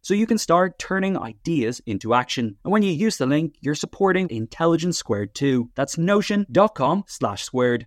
So you can start start turning ideas into action. And when you use the link, you're supporting Intelligence Squared too. That's notion.com slash squared.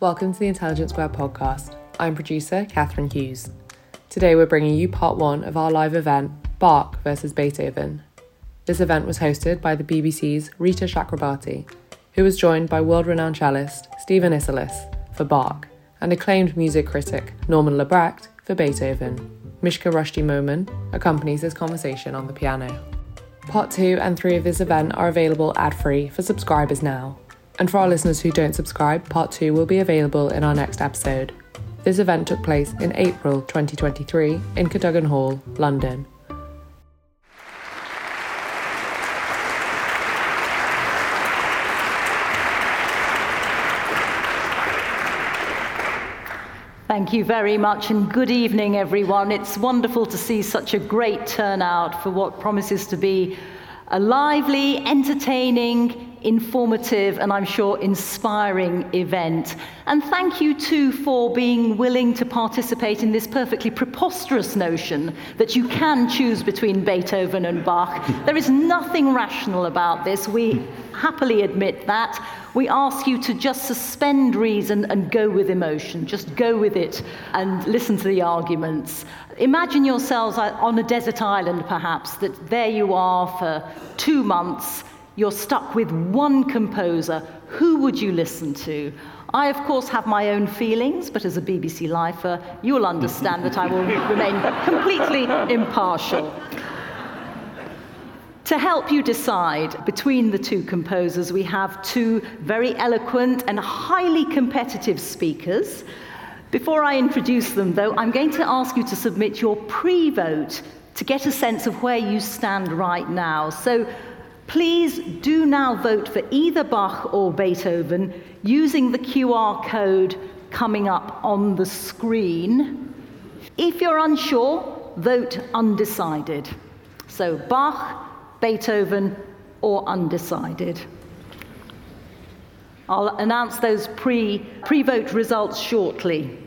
Welcome to the Intelligence Square podcast. I'm producer Catharine Hughes. Today we're bringing you part one of our live event, Bach versus Beethoven. This event was hosted by the BBC's Reeta Chakrabarti, who was joined by world renowned cellist Steven Isserlis for Bach and acclaimed music critic Norman Lebrecht for Beethoven. Mishka Rushdie Momen accompanies this conversation on the piano. Part 2 and 3 of this event are available ad free for subscribers now. And for our listeners who don't subscribe, part two will be available in our next episode. This event took place in April 2023 in Cadogan Hall, London. Thank you very much, and good evening, everyone. It's wonderful to see such a great turnout for what promises to be a lively, entertaining, informative, and I'm sure inspiring event. And thank you too for being willing to participate in this perfectly preposterous notion that you can choose between Beethoven and Bach. There is nothing rational about this. We happily admit that. We ask you to just suspend reason and go with emotion. Just go with it and listen to the arguments. Imagine yourselves uh, on a desert island, perhaps, that there you are for two months you're stuck with one composer, who would you listen to? I, of course, have my own feelings, but as a BBC lifer, you'll understand that I will remain completely impartial. To help you decide between the two composers, we have two very eloquent and highly competitive speakers. Before I introduce them, though, I'm going to ask you to submit your pre vote to get a sense of where you stand right now. So, Please do now vote for either Bach or Beethoven using the QR code coming up on the screen. If you're unsure, vote undecided. So Bach, Beethoven, or undecided. I'll announce those pre, pre-vote results shortly.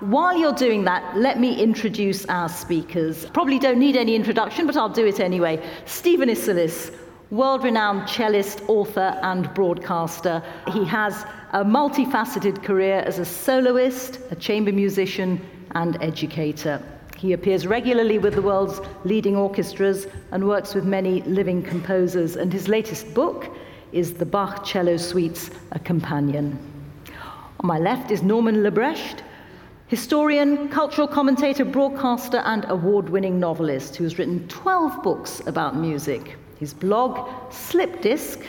While you're doing that, let me introduce our speakers. Probably don't need any introduction, but I'll do it anyway. Steven Isserlis, world renowned cellist, author, and broadcaster. He has a multifaceted career as a soloist, a chamber musician, and educator. He appears regularly with the world's leading orchestras and works with many living composers, and his latest book is The Bach Cello Suites, a Companion. On my left is Norman Lebrecht, historian, cultural commentator, broadcaster, and award winning novelist who has written 12 books about music. His blog, Slippedisc,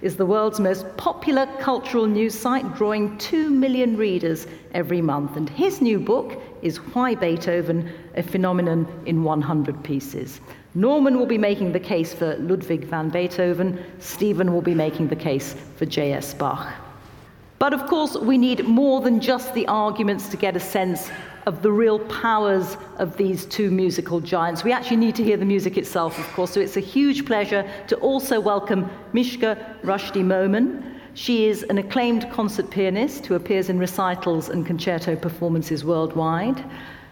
is the world's most popular cultural news site, drawing 2 million readers every month. And his new book is Why Beethoven, a Phenomenon in 100 Pieces. Norman will be making the case for Ludwig van Beethoven, Steven will be making the case for J.S. Bach. But of course, we need more than just the arguments to get a sense of the real powers of these two musical giants. We actually need to hear the music itself, of course, so it's a huge pleasure to also welcome Mishka Rushdie Momen, She is an acclaimed concert pianist who appears in recitals and concerto performances worldwide.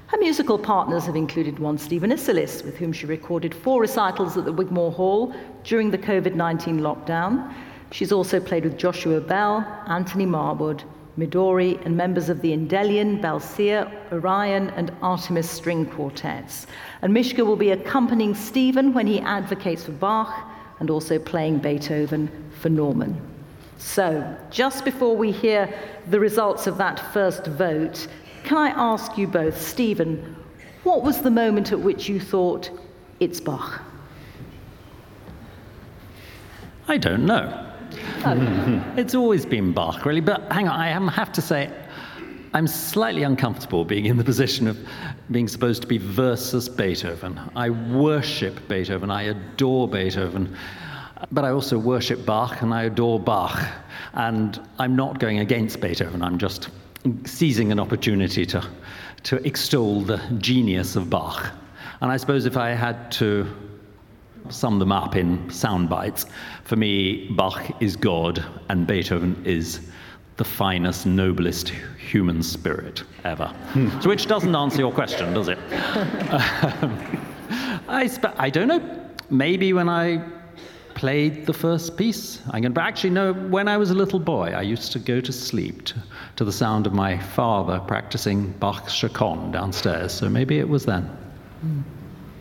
Her musical partners have included one Steven Isserlis, with whom she recorded four recitals at the Wigmore Hall during the COVID 19 lockdown. She's also played with Joshua Bell, Anthony Marwood, Midori, and members of the Endellion, Belcia, Orion, and Artemis string quartets. And Mishka will be accompanying Steven when he advocates for Bach and also playing Beethoven for Norman. So, just before we hear the results of that first vote, can I ask you both, Steven, what was the moment at which you thought, it's Bach? I don't know. It's always been Bach, really. But hang on, I have to say, I'm slightly uncomfortable being in the position of being supposed to be versus Beethoven. I worship Beethoven, I adore Beethoven, but I also worship Bach and I adore Bach. And I'm not going against Beethoven, I'm just seizing an opportunity to, to extol the genius of Bach. And I suppose if I had to sum them up in sound bites. For me, Bach is God and Beethoven is the finest, noblest human spirit ever. Hmm. So, which doesn't answer your question, does it? I, sp- I don't know. Maybe when I played the first piece, I can. But actually, no. When I was a little boy, I used to go to sleep to, to the sound of my father practicing Bach's Chaconne downstairs. So maybe it was then.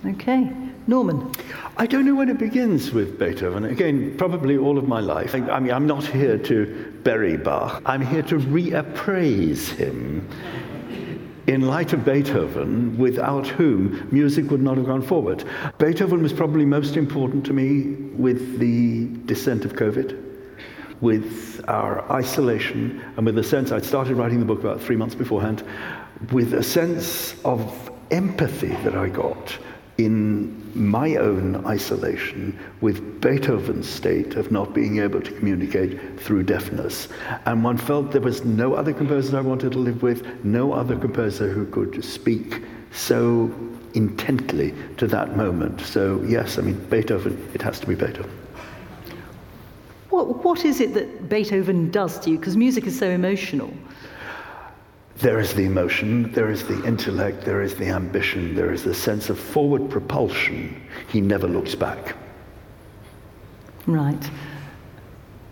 Okay. Norman. I don't know when it begins with Beethoven. Again, probably all of my life. I, mean, I'm not here to bury Bach. I'm here to reappraise him in light of Beethoven, without whom music would not have gone forward. Beethoven was probably most important to me with the descent of COVID, with our isolation, and with the sense I'd started writing the book about three months beforehand, with a sense of empathy that I got in my own isolation with Beethoven's state of not being able to communicate through deafness. And one felt there was no other composer I wanted to live with, no other composer who could speak so intently to that moment. So, yes, I mean, Beethoven, it has to be Beethoven. What, what is it that Beethoven does to you? Because music is so emotional. There is the emotion, there is the intellect, there is the ambition, there is the sense of forward propulsion. He never looks back. Right.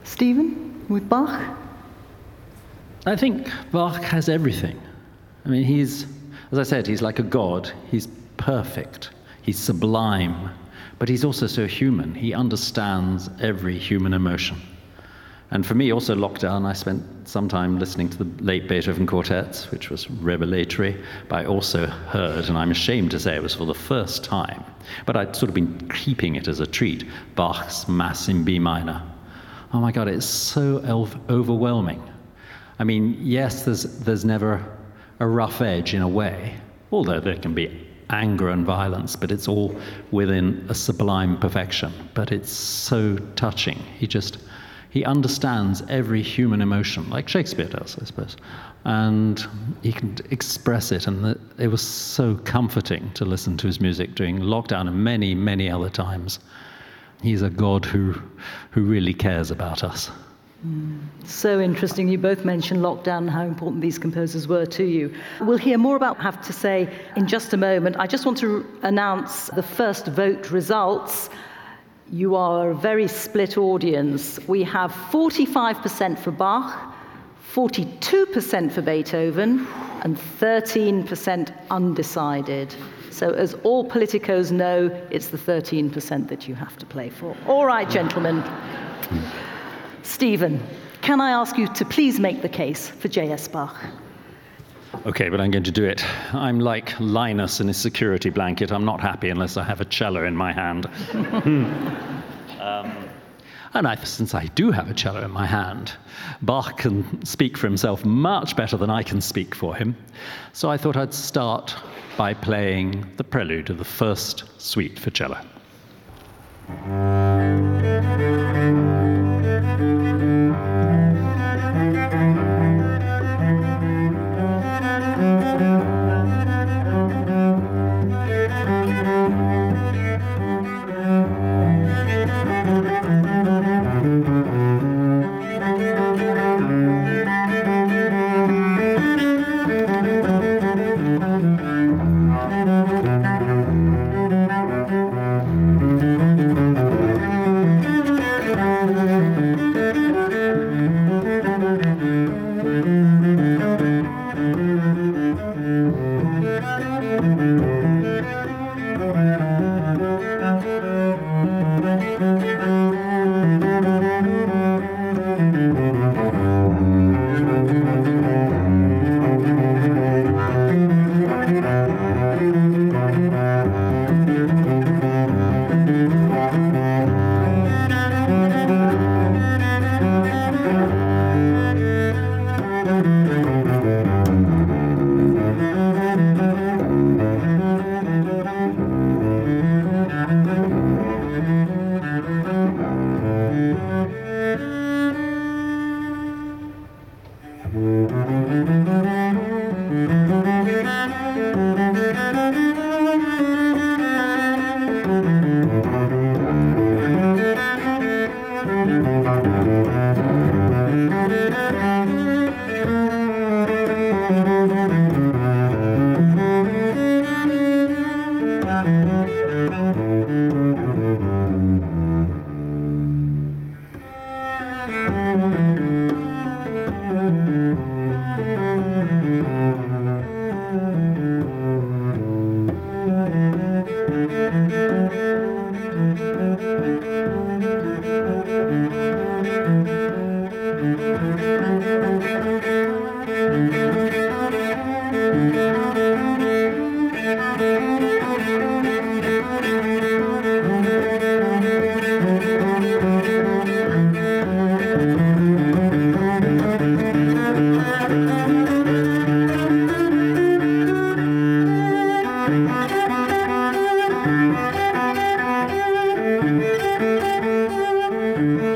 Steven, with Bach? I think Bach has everything. I mean, he's, as I said, he's like a god. He's perfect, he's sublime, but he's also so human. He understands every human emotion. And for me, also lockdown, I spent some time listening to the late Beethoven quartets, which was revelatory. But I also heard, and I'm ashamed to say it was for the first time, but I'd sort of been keeping it as a treat, Bach's Mass in B minor. Oh my God, it's so overwhelming. I mean, yes, there's, there's never a rough edge in a way, although there can be anger and violence, but it's all within a sublime perfection. But it's so touching. He just he understands every human emotion, like Shakespeare does, I suppose. And he can express it. And the, it was so comforting to listen to his music during lockdown and many, many other times. He's a God who, who really cares about us. Mm. So interesting. You both mentioned lockdown and how important these composers were to you. We'll hear more about have to say in just a moment. I just want to announce the first vote results. You are a very split audience. We have 45% for Bach, 42% for Beethoven, and 13% undecided. So, as all politicos know, it's the 13% that you have to play for. All right, gentlemen. Steven, can I ask you to please make the case for J.S. Bach? Okay, but I'm going to do it. I'm like Linus in his security blanket. I'm not happy unless I have a cello in my hand. um, and I, since I do have a cello in my hand, Bach can speak for himself much better than I can speak for him. So I thought I'd start by playing the prelude of the first suite for cello.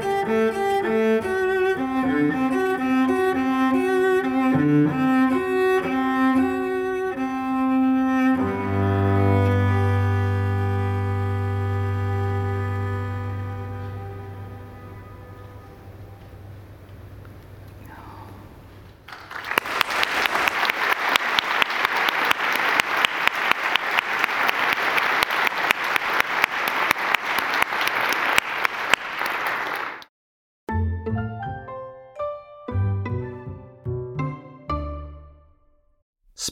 Música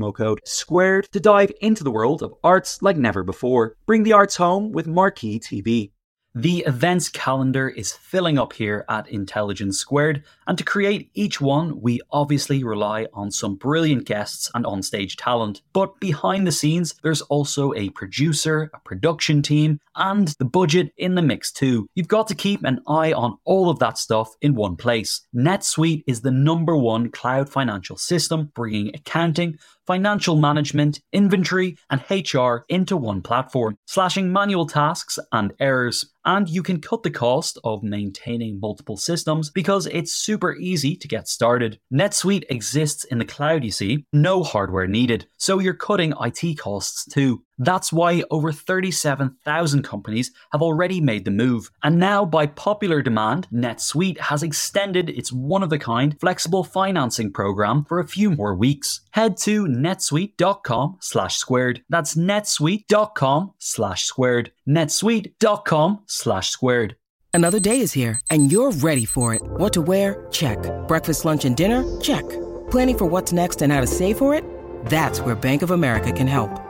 code SQUARED to dive into the world of arts like never before. Bring the arts home with Marquee TV. The events calendar is filling up here at Intelligence Squared, and to create each one, we obviously rely on some brilliant guests and onstage talent. But behind the scenes, there's also a producer, a production team, and the budget in the mix too. You've got to keep an eye on all of that stuff in one place. NetSuite is the number one cloud financial system, bringing accounting, financial management, inventory, and HR into one platform, slashing manual tasks and errors. And you can cut the cost of maintaining multiple systems because it's super easy to get started. NetSuite exists in the cloud, you see, no hardware needed, so you're cutting IT costs too. That's why over 37,000 companies have already made the move. And now, by popular demand, NetSuite has extended its one of a kind flexible financing program for a few more weeks. Head to netsuite.com slash squared. That's netsuite.com slash squared. netsuite.com slash squared. Another day is here, and you're ready for it. What to wear? Check. Breakfast, lunch, and dinner? Check. Planning for what's next and how to save for it? That's where Bank of America can help.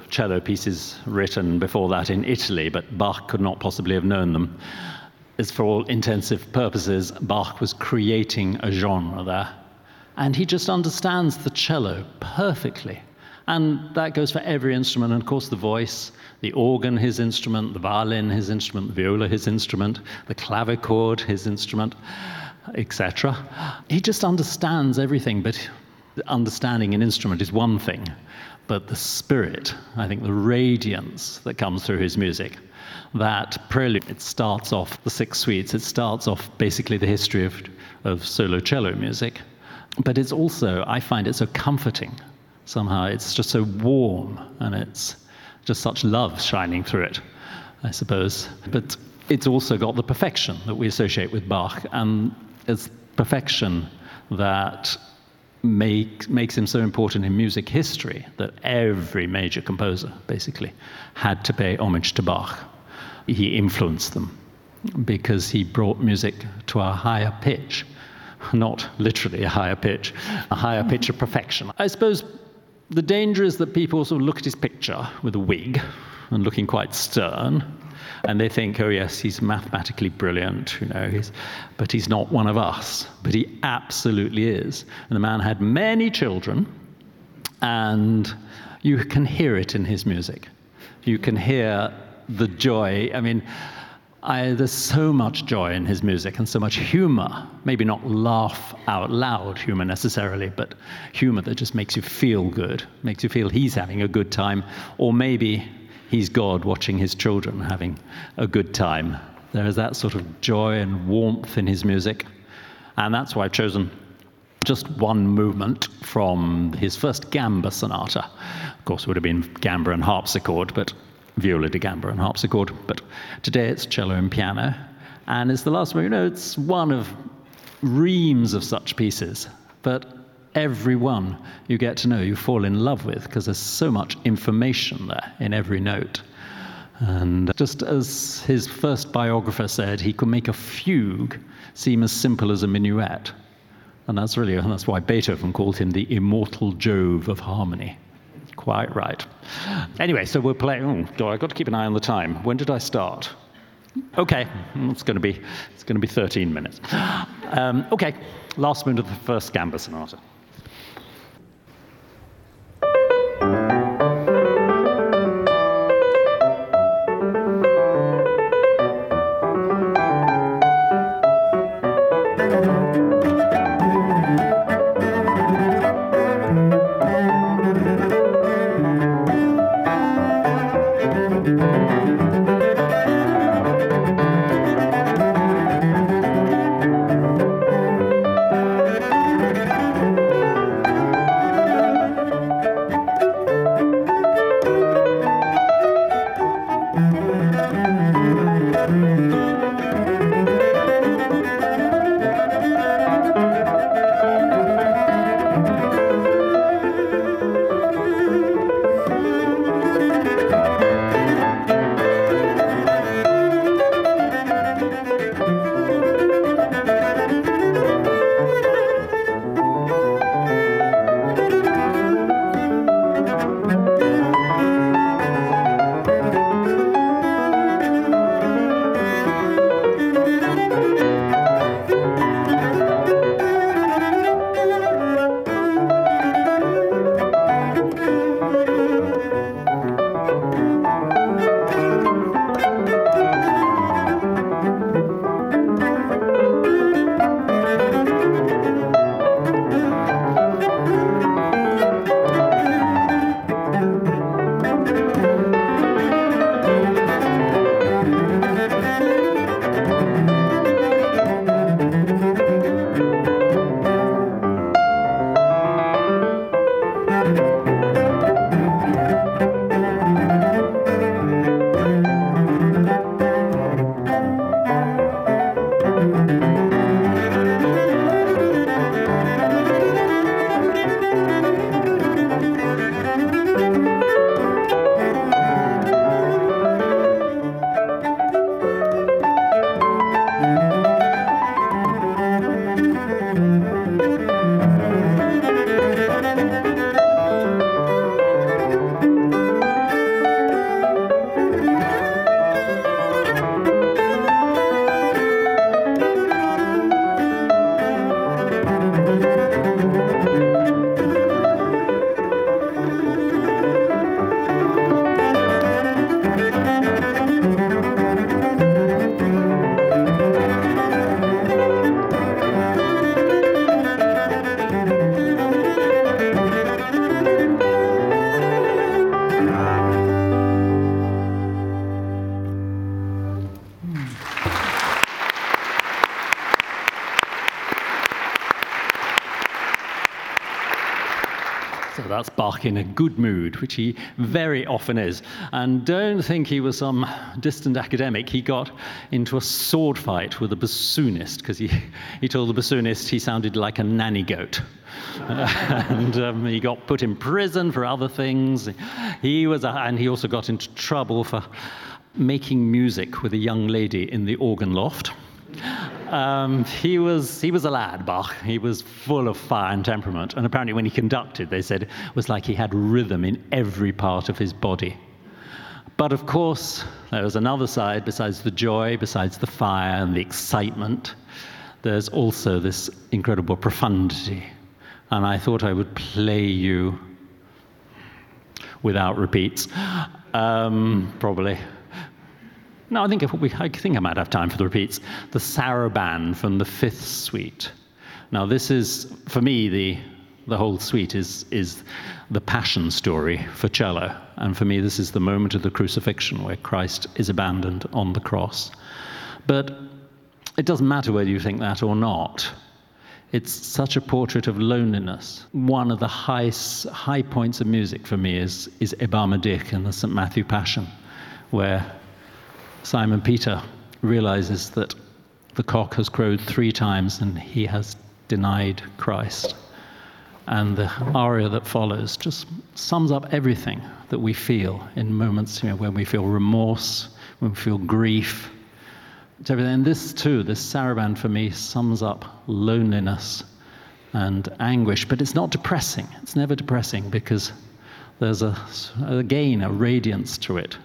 cello pieces written before that in Italy, but Bach could not possibly have known them. As for all intensive purposes, Bach was creating a genre there. And he just understands the cello perfectly. And that goes for every instrument, and of course, the voice, the organ, his instrument, the violin, his instrument, the viola, his instrument, the clavichord, his instrument, etc. He just understands everything, but understanding an instrument is one thing, but the spirit, I think the radiance that comes through his music, that prelude, it starts off the six suites, it starts off basically the history of, of solo cello music. But it's also, I find it so comforting somehow. It's just so warm and it's just such love shining through it, I suppose. But it's also got the perfection that we associate with Bach, and it's perfection that make, makes him so important in music history that every major composer basically had to pay homage to Bach. He influenced them because he brought music to a higher pitch, not literally a higher pitch, a higher pitch of perfection. I suppose the danger is that people sort of look at his picture with a wig and looking quite stern, and they think, oh yes, he's mathematically brilliant, you know, he's, but he's not one of us. But he absolutely is. And the man had many children, and you can hear it in his music. You can hear the joy. I mean, I, there's so much joy in his music and so much humor. Maybe not laugh out loud humor necessarily, but humor that just makes you feel good, makes you feel he's having a good time, or maybe he's God watching his children having a good time. There is that sort of joy and warmth in his music. And that's why I've chosen just one movement from his first gamba sonata. Of course, it would have been gamba and harpsichord, but viola da gamba and harpsichord. But today it's cello and piano. And it's the last one, you know, it's one of reams of such pieces. But every one you get to know, you fall in love with, because there's so much information there in every note. And just as his first biographer said, he could make a fugue seem as simple as a minuet. And that's really, and that's why Beethoven called him the immortal Jove of harmony. Quite right. Anyway, so we're playing. Oh, God, I've got to keep an eye on the time. When did I start? Okay, it's going to be it's going to be 13 minutes. Um, okay, last movement of the first Gamba sonata. In a good mood, which he very often is. And don't think he was some distant academic. He got into a sword fight with a bassoonist because he, he told the bassoonist he sounded like a nanny goat. and um, he got put in prison for other things. He was, a, and he also got into trouble for making music with a young lady in the organ loft. Um, he was he was a lad, Bach. He was full of fire and temperament, and apparently when he conducted, they said it was like he had rhythm in every part of his body. But of course, there was another side besides the joy, besides the fire and the excitement. There's also this incredible profundity, and I thought I would play you without repeats, um, probably. No, I think, we, I think I might have time for the repeats. The Saraband from the fifth suite. Now, this is, for me, the, the whole suite is, is the passion story for cello. And for me, this is the moment of the crucifixion where Christ is abandoned on the cross. But it doesn't matter whether you think that or not. It's such a portrait of loneliness. One of the high, high points of music for me is, is dich in the St. Matthew Passion, where Simon Peter realizes that the cock has crowed three times and he has denied Christ. And the aria that follows just sums up everything that we feel in moments you know, when we feel remorse, when we feel grief. It's everything. And this, too, this saraband for me sums up loneliness and anguish, but it's not depressing. It's never depressing because there's a, again a radiance to it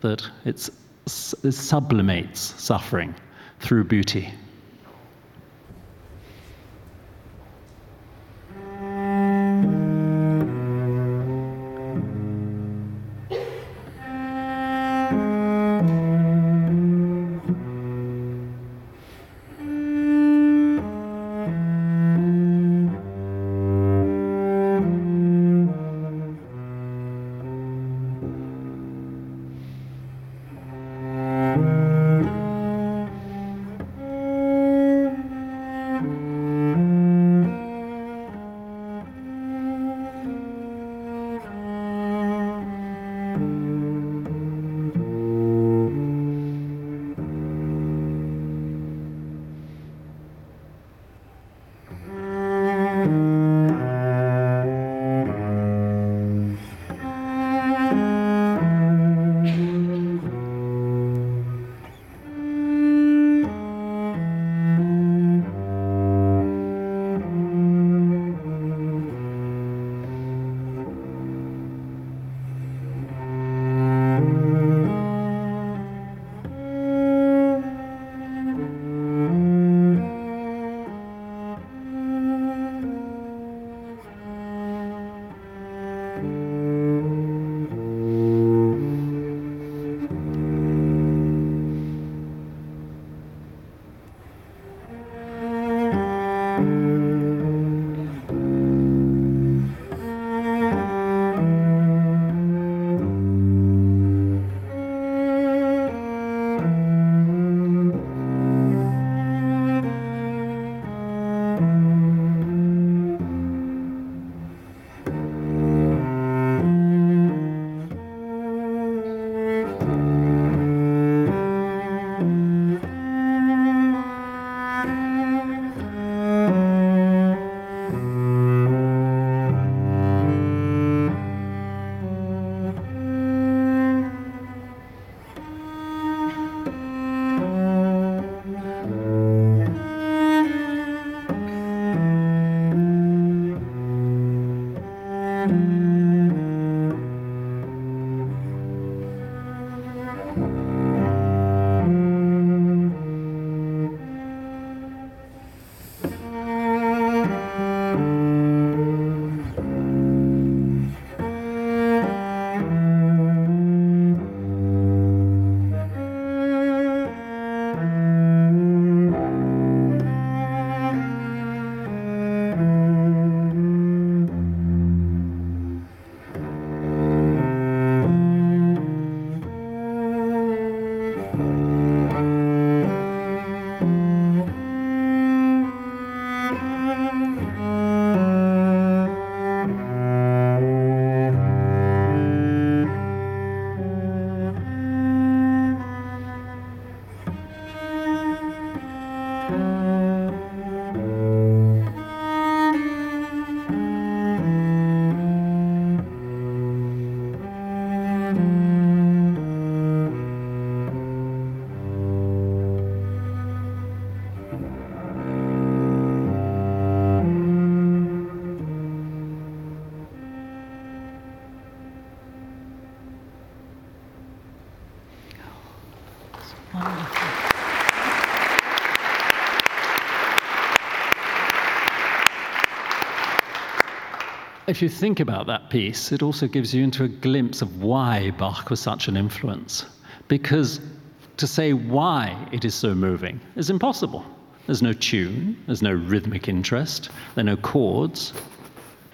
that it's sublimates suffering through beauty. If you think about that piece, it also gives you into a glimpse of why Bach was such an influence. Because to say why it is so moving is impossible. There's no tune, there's no rhythmic interest, there are no chords.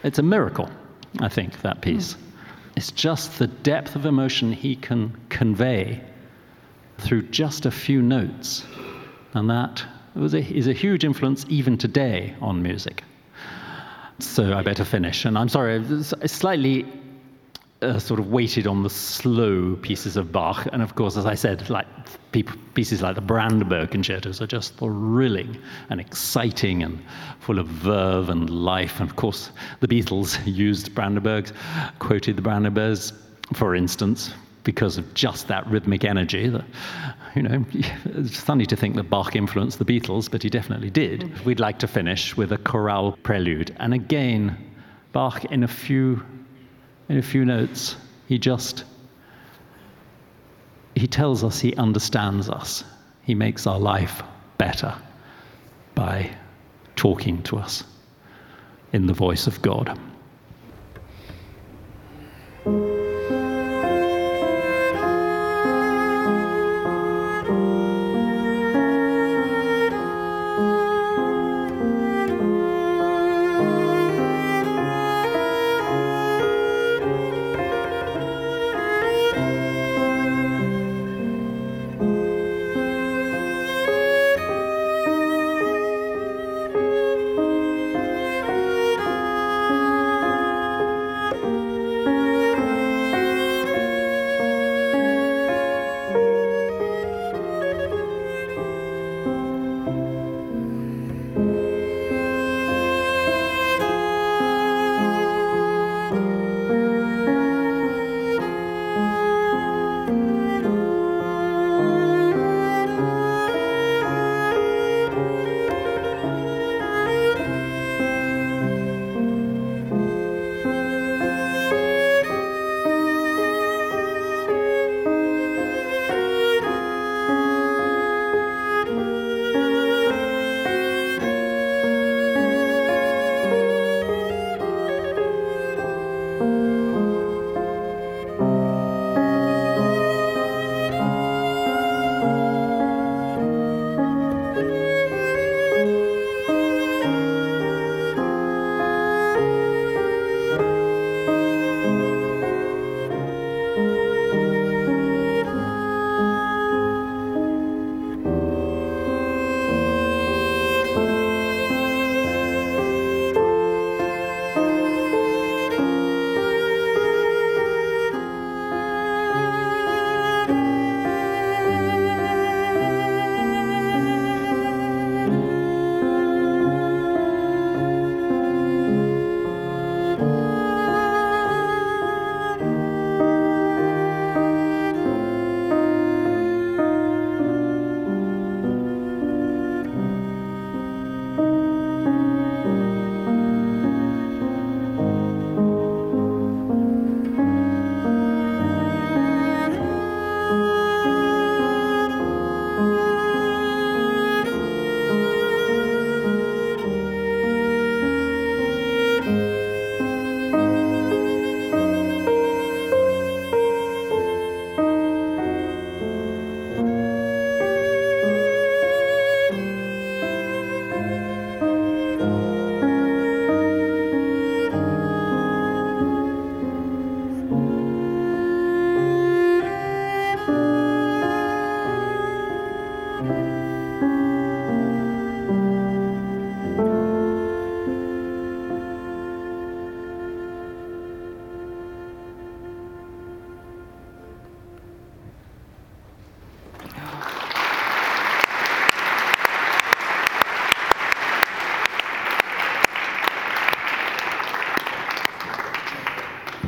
It's a miracle, I think, that piece. Mm. It's just the depth of emotion he can convey through just a few notes. And that a, is a huge influence even today on music. So I better finish. And I'm sorry, slightly uh, sort of weighted on the slow pieces of Bach. And of course, as I said, like pieces like the Brandenburg concertos are just thrilling and exciting and full of verve and life. And of course, the Beatles used Brandenburgs, quoted the Brandenburgs, for instance, because of just that rhythmic energy. That, you know, it's funny to think that Bach influenced the Beatles, but he definitely did. Mm. We'd like to finish with a chorale prelude. And again, Bach, in a few, in a few notes, he just he tells us he understands us. He makes our life better by talking to us in the voice of God.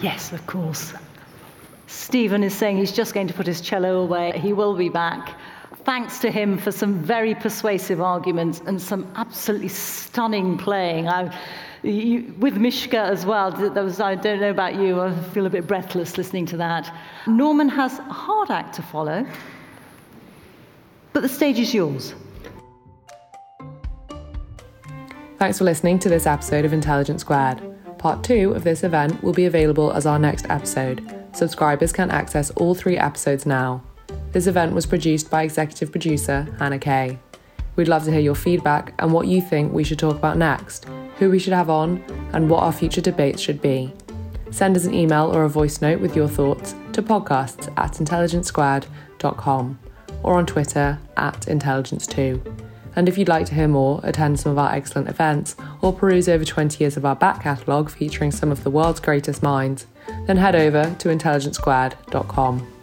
Yes, of course. Steven is saying he's just going to put his cello away. He will be back. Thanks to him for some very persuasive arguments and some absolutely stunning playing. I, you, with Mishka as well, there was, I don't know about you, I feel a bit breathless listening to that. Norman has a hard act to follow, but the stage is yours. Thanks for listening to this episode of Intelligence Squared Part 2 of this event will be available as our next episode. Subscribers can access all three episodes now. This event was produced by executive producer Hannah Kaye. We'd love to hear your feedback and what you think we should talk about next, who we should have on, and what our future debates should be. Send us an email or a voice note with your thoughts to podcasts at intelligencesquared.com or on Twitter at intelligence2. And if you'd like to hear more, attend some of our excellent events, or peruse over 20 years of our back catalogue featuring some of the world's greatest minds, then head over to intelligencesquared.com.